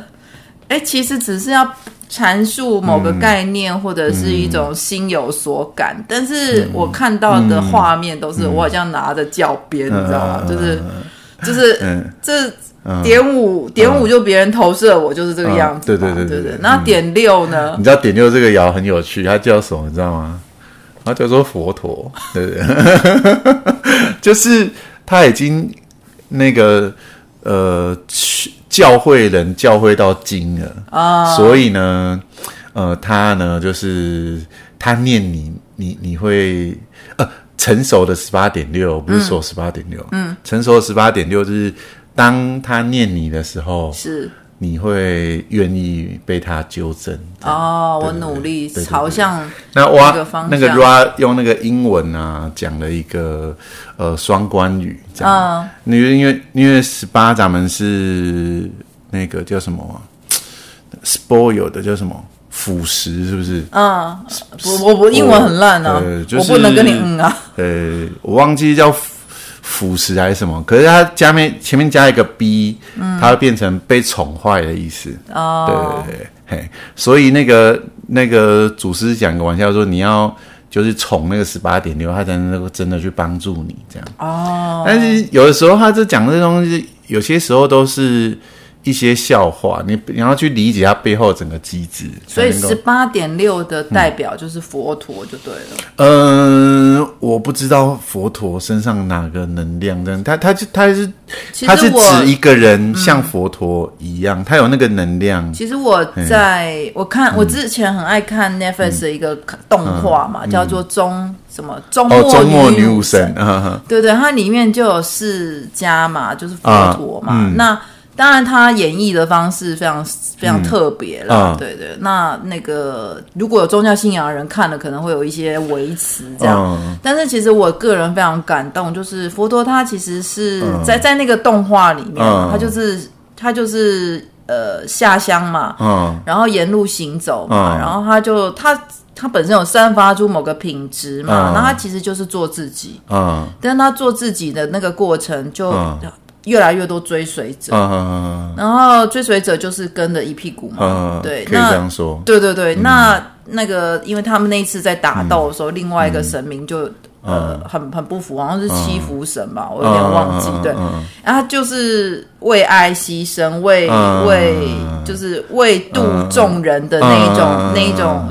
哎，其实只是要阐述某个概念或者是一种心有所感，但是我看到的画面都是我好像拿着教鞭，你知道吗？就是。就是，嗯，这点五点五就别人投射我就是这个样子，对对对对对。那点六呢？你知道点六这个爻很有趣，它叫什么？你知道吗？它叫做佛陀，对不对？[laughs] 就是他已经那个呃教会人教会到精了啊，所以呢，呃，他呢就是他念你，你你会呃。成熟的十八点六，不是说十八点六，嗯，成熟的十八点六就是当他念你的时候，是。你会愿意被他纠正。哦，我努力朝向那哇，那个 Ra 用那个英文啊讲了一个呃双关语，这样，嗯，因为因为因为十八咱们是那个叫什么 spoil 的叫什么？腐蚀是不是？啊，我我我英文很烂啊，就是、我不能跟你嗯啊。[laughs] 呃，我忘记叫腐蚀还是什么，可是它加面前面加一个 b，嗯，它会变成被宠坏的意思。哦，对对对，嘿，所以那个那个祖师讲个玩笑说，你要就是宠那个十八点六，他才能够真的去帮助你这样。哦，但是有的时候他这讲这东西，有些时候都是。一些笑话，你你要去理解它背后整个机制。所以十八点六的代表就是佛陀就对了。嗯，呃、我不知道佛陀身上哪个能量，这样他他他是他是指一个人像佛陀一样，他、嗯、有那个能量。其实我在、嗯、我看我之前很爱看 Netflix 的一个动画嘛，嗯、叫做中什么周末周末女武神，哦、对对，它里面就有释迦嘛，就是佛陀嘛，嗯、那。当然，他演绎的方式非常非常特别了，嗯、对对。那那个如果有宗教信仰的人看了，可能会有一些微词这样。嗯、但是其实我个人非常感动，就是佛陀他其实是在在那个动画里面，嗯、他就是他就是呃下乡嘛，嗯、然后沿路行走嘛，嗯、然后他就他他本身有散发出某个品质嘛，那、嗯、他其实就是做自己，嗯，但是他做自己的那个过程就。嗯越来越多追随者，嗯、然后追随者就是跟着一屁股嘛，嗯、对，可以这样说，对对对，嗯、那那个，因为他们那一次在打斗的时候，嗯、另外一个神明就。呃，很很不服，好像是七福神吧，我有点忘记。对，然后就是为爱牺牲，为为就是为度众人的那一种那一种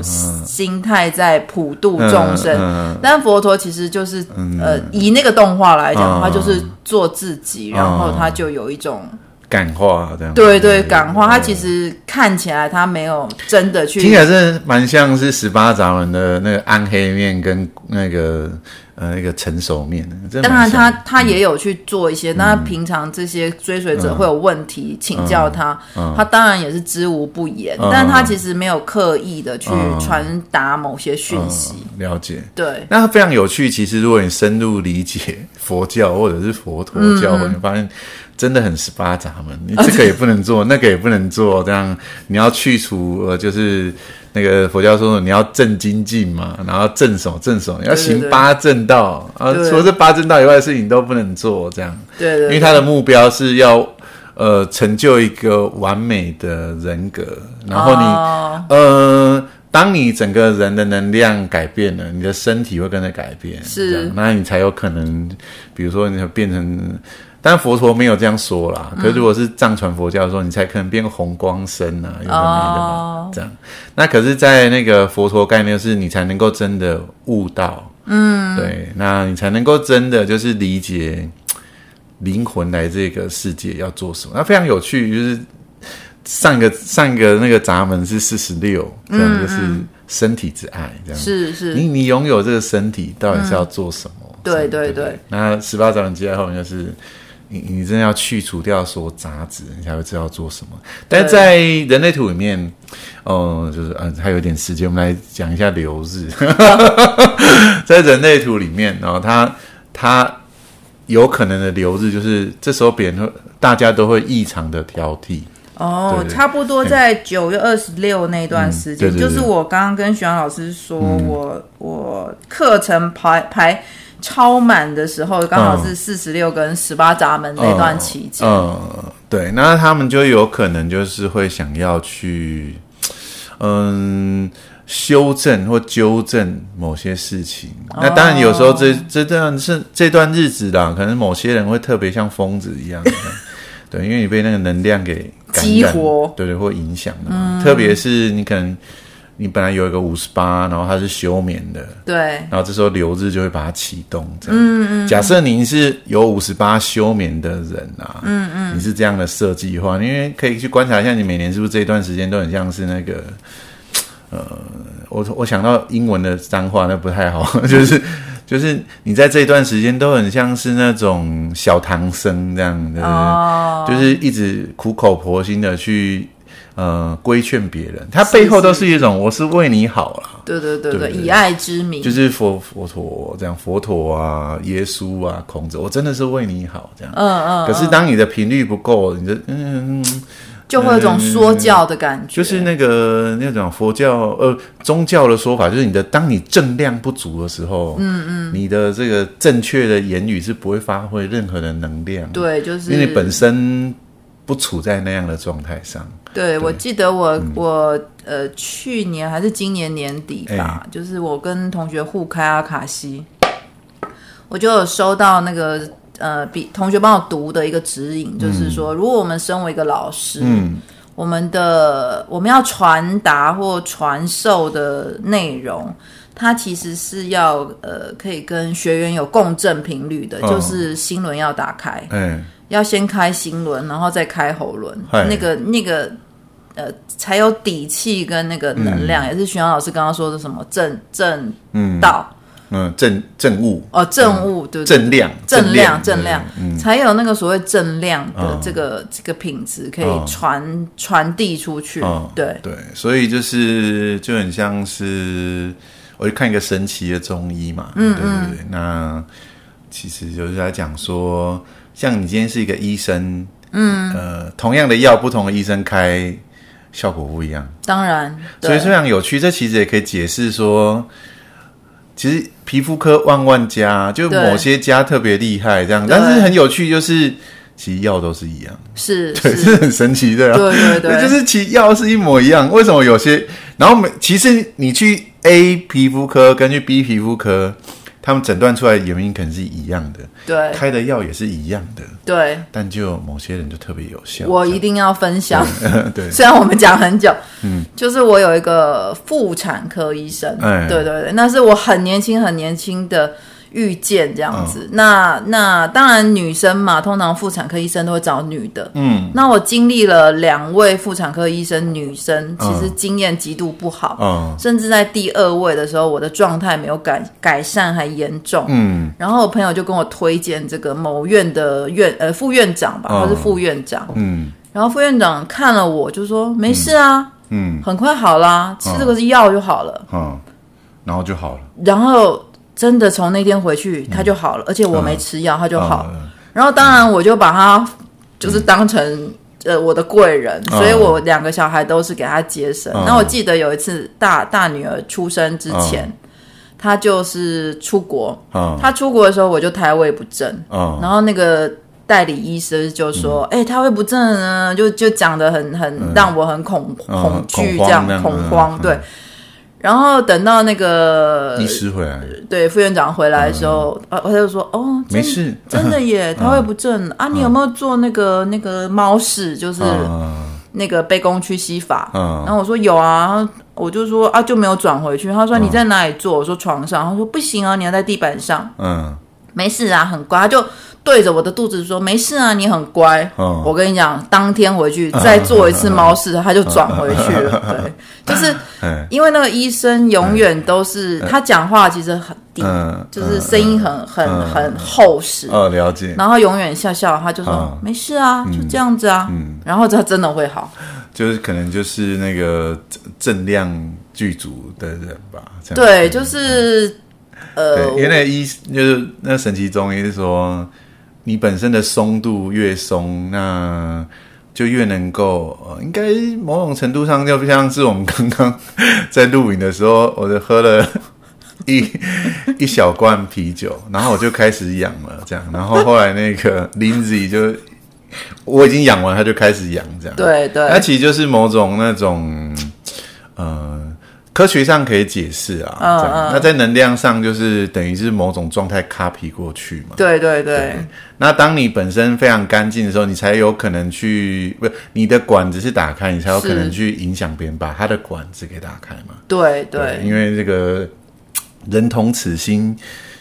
心态在普度众生。但佛陀其实就是呃，以那个动画来讲，他就是做自己，然后他就有一种。感化这样，对对，感化。他其实看起来他没有真的去，听起来是蛮像是十八闸门的那个暗黑面跟那个呃那个成熟面的。当然他他也有去做一些，那平常这些追随者会有问题请教他，他当然也是知无不言，但他其实没有刻意的去传达某些讯息。了解，对。那非常有趣。其实如果你深入理解佛教或者是佛陀教，你发现。真的很十八闸门，你 [laughs] 这个也不能做，那个也不能做，这样你要去除呃，就是那个佛教说你要正精进嘛，然后正什么正手，你要行八正道啊，除了这八正道以外的事情都不能做，这样。对对，对。因为他的目标是要呃成就一个完美的人格，然后你、哦、呃，当你整个人的能量改变了，你的身体会跟着改变，是，那你才有可能，比如说你会变成。但佛陀没有这样说啦。可是如果是藏传佛教的时候，嗯、你才可能变红光身啊，有的没的嘛，这样。那可是，在那个佛陀概念是，你才能够真的悟道。嗯，对，那你才能够真的就是理解灵魂来这个世界要做什么。那非常有趣，就是上一个上一个那个闸门是四十六，这样就是身体之爱，这样是是。你你拥有这个身体，到底是要做什么？嗯、对对对。那十八闸门接后面就是。你你真的要去除掉所有杂质，你才会知道做什么。但是在人类图里面，哦、呃，就是嗯，还有一点时间，我们来讲一下流日。[laughs] 在人类图里面，然后他他有可能的流日，就是这时候别人会大家都会异常的挑剔。哦，对对差不多在九月二十六那段时间，嗯、就是我刚刚跟徐阳老师说，嗯、我我课程排排。超满的时候，刚好是四十六跟十八闸门那段期间。嗯，嗯，对，那他们就有可能就是会想要去，嗯，修正或纠正某些事情。哦、那当然，有时候这这段是这段日子啦，可能某些人会特别像疯子一样，对，因为你被那个能量给激活，对对，或影响的特别是你可能。你本来有一个五十八，然后它是休眠的，对，然后这时候流日就会把它启动。这样，嗯嗯。假设您是有五十八休眠的人啊，嗯嗯，你是这样的设计的话，因为可以去观察一下，你每年是不是这一段时间都很像是那个，呃，我我想到英文的脏话，那不太好，[laughs] 就是就是你在这一段时间都很像是那种小唐僧这样的，哦，就是一直苦口婆心的去。呃，规劝别人，他背后都是一种，我是为你好啦。对对对对，以爱之名，就是佛佛陀这样，佛陀啊，耶稣啊，孔子，我真的是为你好这样。嗯嗯。可是当你的频率不够，你的嗯，就会有种说教的感觉。就是那个那种佛教呃宗教的说法，就是你的当你正量不足的时候，嗯嗯，你的这个正确的言语是不会发挥任何的能量。对，就是因为你本身不处在那样的状态上。对，我记得我、嗯、我呃去年还是今年年底吧，欸、就是我跟同学互开阿卡西，我就有收到那个呃比同学帮我读的一个指引，嗯、就是说，如果我们身为一个老师，嗯，我们的我们要传达或传授的内容，它其实是要呃可以跟学员有共振频率的，哦、就是心轮要打开，欸要先开心轮，然后再开喉轮，那个那个呃，才有底气跟那个能量。嗯、也是徐阳老师刚刚说的什么正正道，嗯，正正物哦，正物对，正量正量正量，才有那个所谓正量的这个、哦、这个品质可以传、哦、传递出去。哦、对。对，所以就是就很像是我去看一个神奇的中医嘛，嗯，对对对。那其实就是在讲说。像你今天是一个医生，嗯，呃，同样的药，不同的医生开效果不一样。当然，所以非常有趣。这其实也可以解释说，其实皮肤科万万家，就某些家特别厉害这样。但是很有趣，就是其实药都是一样，是，[laughs] 对，是很神奇的。对对对，就是其实药是一模一样。为什么有些？然后每其实你去 A 皮肤科，跟去 B 皮肤科。他们诊断出来的原因可能是一样的，对，开的药也是一样的，对，但就某些人就特别有效。我一定要分享，[laughs] 对，[laughs] 虽然我们讲很久，嗯，就是我有一个妇产科医生，哎，对对对，那是我很年轻很年轻的。遇见这样子，哦、那那当然女生嘛，通常妇产科医生都会找女的。嗯，那我经历了两位妇产科医生，女生其实经验极度不好，嗯、甚至在第二位的时候，我的状态没有改改善，还严重。嗯，然后我朋友就跟我推荐这个某院的院呃副院长吧，哦、或是副院长。嗯，然后副院长看了我就说没事啊，嗯，很快好啦，吃这个是药就好了。嗯，然后就好了。然后。真的从那天回去，他就好了，而且我没吃药，他就好。了。然后当然我就把他就是当成呃我的贵人，所以我两个小孩都是给他接生。那、嗯、我记得有一次大大女儿出生之前，嗯、他就是出国，嗯、他出国的时候我就胎位不正，嗯、然后那个代理医生就说：“哎、嗯，胎位不正呢，就就讲的很很、嗯、让我很恐恐惧这样恐慌。”对。然后等到那个医师回来，对副院长回来的时候，啊、嗯，他就说：“哦，没事，真的耶，[laughs] 他会不正、嗯、啊，你有没有做那个那个猫式，就是那个卑躬屈膝法？”嗯、然后我说：“有啊。”我就说：“啊，就没有转回去。”他说：“你在哪里做？”我说：“床上。”他说：“不行啊，你要在地板上。”嗯，没事啊，很乖，他就。对着我的肚子说：“没事啊，你很乖。哦”我跟你讲，当天回去再做一次猫式，他就转回去了。对，就是因为那个医生永远都是他讲话其实很低，就是声音很很很厚实。哦，了解。然后永远笑笑，他就说：“没事啊，就这样子啊。”然后他真的会好。就是可能就是那个正量剧组的人吧。对，就是呃，因为那医就是那神奇中医是说。你本身的松度越松，那就越能够，呃，应该某种程度上就像是我们刚刚在录影的时候，我就喝了一 [laughs] 一小罐啤酒，然后我就开始痒了，这样，然后后来那个 Lindsay 就我已经养完，他就开始痒，这样，对对，那其实就是某种那种，呃。科学上可以解释啊，嗯嗯、那在能量上就是等于是某种状态 copy 过去嘛。对对对，对。那当你本身非常干净的时候，你才有可能去，不，你的管子是打开，你才有可能去影响别人把他的管子给打开嘛。对对，对。因为这个人同此心，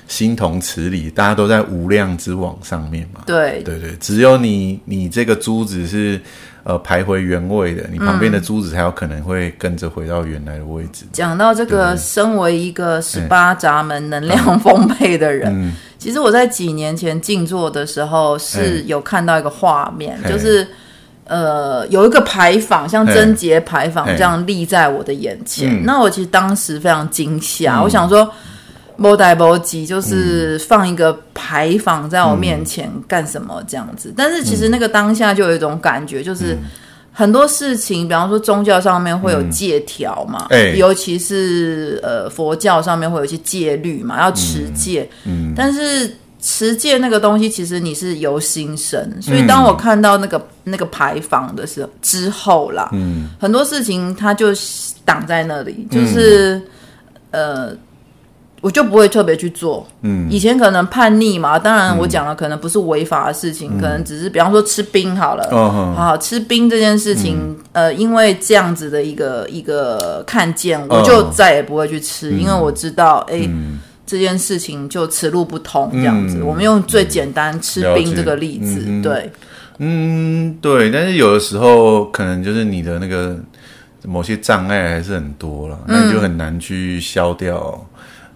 心同此理，大家都在无量之网上面嘛。对对对，只有你，你这个珠子是。呃，排回原位的，你旁边的珠子才有可能会跟着回到原来的位置。讲、嗯、到这个，身为一个十八闸门能量丰沛的人，嗯、其实我在几年前静坐的时候是有看到一个画面，嗯、就是呃，有一个牌坊，像贞节牌坊这样立在我的眼前。嗯、那我其实当时非常惊吓，嗯、我想说。摩代摩吉就是放一个牌坊在我面前干什么这样子，但是其实那个当下就有一种感觉，就是很多事情，比方说宗教上面会有戒条嘛，尤其是呃佛教上面会有一些戒律嘛，要持戒。嗯，但是持戒那个东西，其实你是由心生，所以当我看到那个那个牌坊的时候之后啦，嗯，很多事情它就挡在那里，就是呃。我就不会特别去做。嗯，以前可能叛逆嘛，当然我讲了，可能不是违法的事情，嗯、可能只是比方说吃冰好了。哦，好，好吃冰这件事情，嗯、呃，因为这样子的一个一个看见，我就再也不会去吃，嗯、因为我知道，哎、这件事情就此路不通这样子。嗯、我们用最简单吃冰这个例子，嗯、对，嗯，对。但是有的时候，可能就是你的那个某些障碍还是很多了，那你就很难去消掉。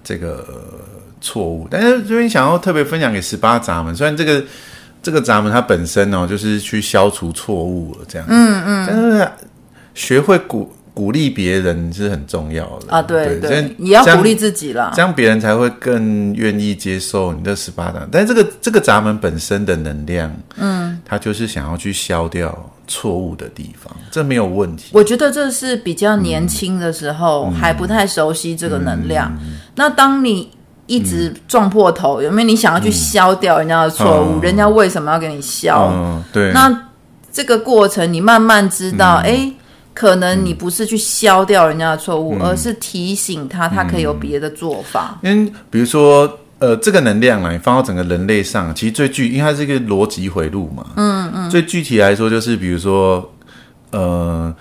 这个错误，但是这边想要特别分享给十八闸门，虽然这个这个闸门它本身哦，就是去消除错误了这样，嗯嗯，但是学会鼓鼓励别人是很重要的啊，对对，你要鼓励自己啦，这样别人才会更愿意接受你的十八掌。但是这个这个闸门本身的能量，嗯，它就是想要去消掉。错误的地方，这没有问题。我觉得这是比较年轻的时候、嗯、还不太熟悉这个能量。那当你一直撞破头，嗯、有没有你想要去消掉人家的错误？嗯、人家为什么要给你消？嗯、对。那这个过程，你慢慢知道，哎、嗯，可能你不是去消掉人家的错误，嗯、而是提醒他，他可以有别的做法。嗯，比如说。呃，这个能量啊，你放到整个人类上，其实最具，因为它是一个逻辑回路嘛。嗯嗯。最具体来说，就是比如说，呃，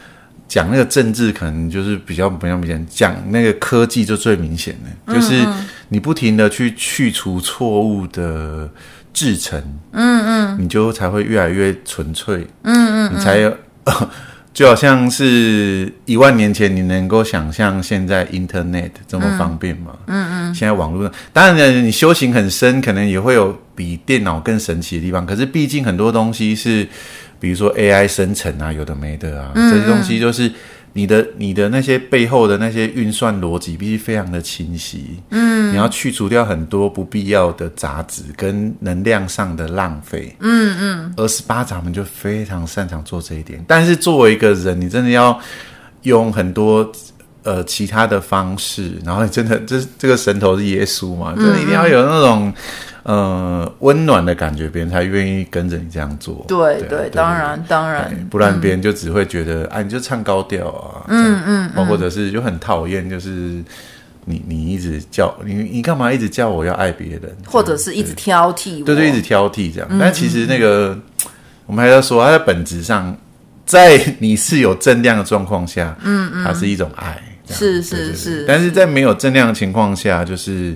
讲那个政治，可能就是比较比较明显；讲那个科技，就最明显的，就是你不停的去去除错误的制成，嗯嗯，你就才会越来越纯粹，嗯，嗯嗯，你才有。就好像是一万年前，你能够想象现在 Internet 这么方便吗？嗯嗯。嗯，现在网络上，当然呢，你修行很深，可能也会有比电脑更神奇的地方。可是毕竟很多东西是，比如说 AI 生成啊，有的没的啊，这些东西就是你的你的那些背后的那些运算逻辑必须非常的清晰，嗯，你要去除掉很多不必要的杂质跟能量上的浪费，嗯嗯，而十八掌门就非常擅长做这一点。但是作为一个人，你真的要用很多呃其他的方式，然后你真的这这个神头是耶稣嘛，真的一定要有那种。呃，温暖的感觉，别人才愿意跟着你这样做。对对，当然当然，不然别人就只会觉得，哎、你就唱高调啊，嗯嗯，嗯，或者是就很讨厌，就是你你一直叫你你干嘛一直叫我要爱别人，或者是一直挑剔我，对对，一直挑剔这样。嗯、但其实那个，嗯、我们还要说，它在本质上，在你是有正量的状况下，嗯嗯，它是一种爱，是是是。但是在没有正量的情况下，就是。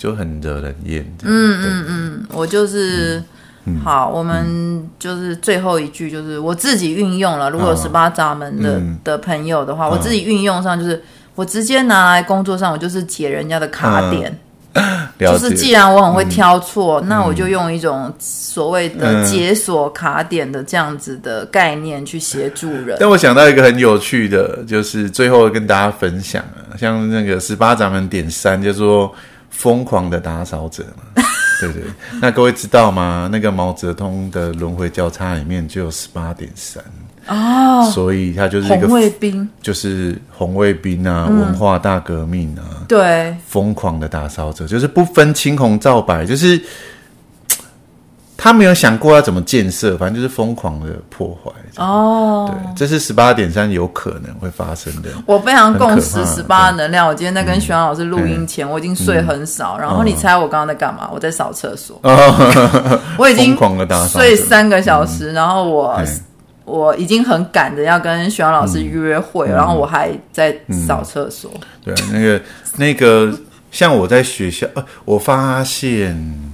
就很惹人厌。嗯嗯嗯，我就是、嗯、好、嗯，我们就是最后一句，就是我自己运用了。如果十八闸门的、嗯、的朋友的话，我自己运用上就是我直接拿来工作上，我就是解人家的卡点。嗯、[laughs] 就是既然我很会挑错、嗯，那我就用一种所谓的解锁卡点的这样子的概念去协助人。但我想到一个很有趣的，就是最后跟大家分享啊，像那个十八闸门点三，就是说。疯狂的打扫者嘛，[laughs] 对对，那各位知道吗？那个毛泽东的轮回交叉里面就有十八点三哦，所以他就是一个红卫兵，就是红卫兵啊、嗯，文化大革命啊，对，疯狂的打扫者就是不分青红皂白，就是。他没有想过要怎么建设，反正就是疯狂的破坏。哦，对，这是十八点三有可能会发生的。我非常共识十八能量。我今天在跟徐老师录音前、嗯，我已经睡很少。嗯、然后你猜我刚刚在干嘛？我在扫厕所。哦、[laughs] 我已经睡三个小时，嗯、然后我我已经很赶着要跟徐老师约会、嗯，然后我还在扫厕所。对，那个那个，像我在学校，呃、我发现。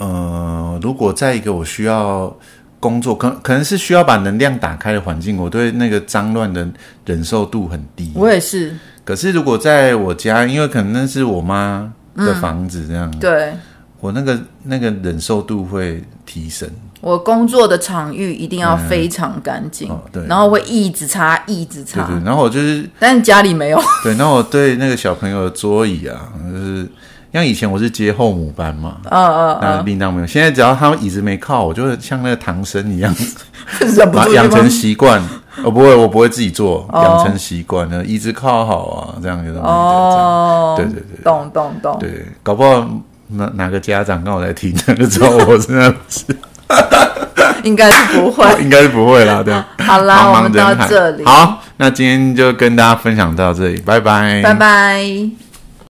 呃，如果在一个我需要工作，可可能是需要把能量打开的环境，我对那个脏乱的忍受度很低。我也是。可是如果在我家，因为可能那是我妈的房子，这样、嗯，对，我那个那个忍受度会提升。我工作的场域一定要非常干净，嗯哦、对，然后会一直擦，一直擦。对对，然后我就是，但是家里没有。对，然后我对那个小朋友的桌椅啊，就是。像以前我是接后母班嘛，嗯嗯那，另当没有。现在只要他们椅子没靠，我就会像那个唐僧一样，[laughs] 把养成习惯。我不会，我不会自己做，养、哦、成习惯了，椅子靠好啊，这样就是哦，对对对，懂懂懂，对，搞不好哪哪个家长刚好在听，就知道我是那样子，应该是不会，[laughs] 应该是不会啦，对。好啦，茫茫我们到这里，好，那今天就跟大家分享到这里，拜拜，拜拜。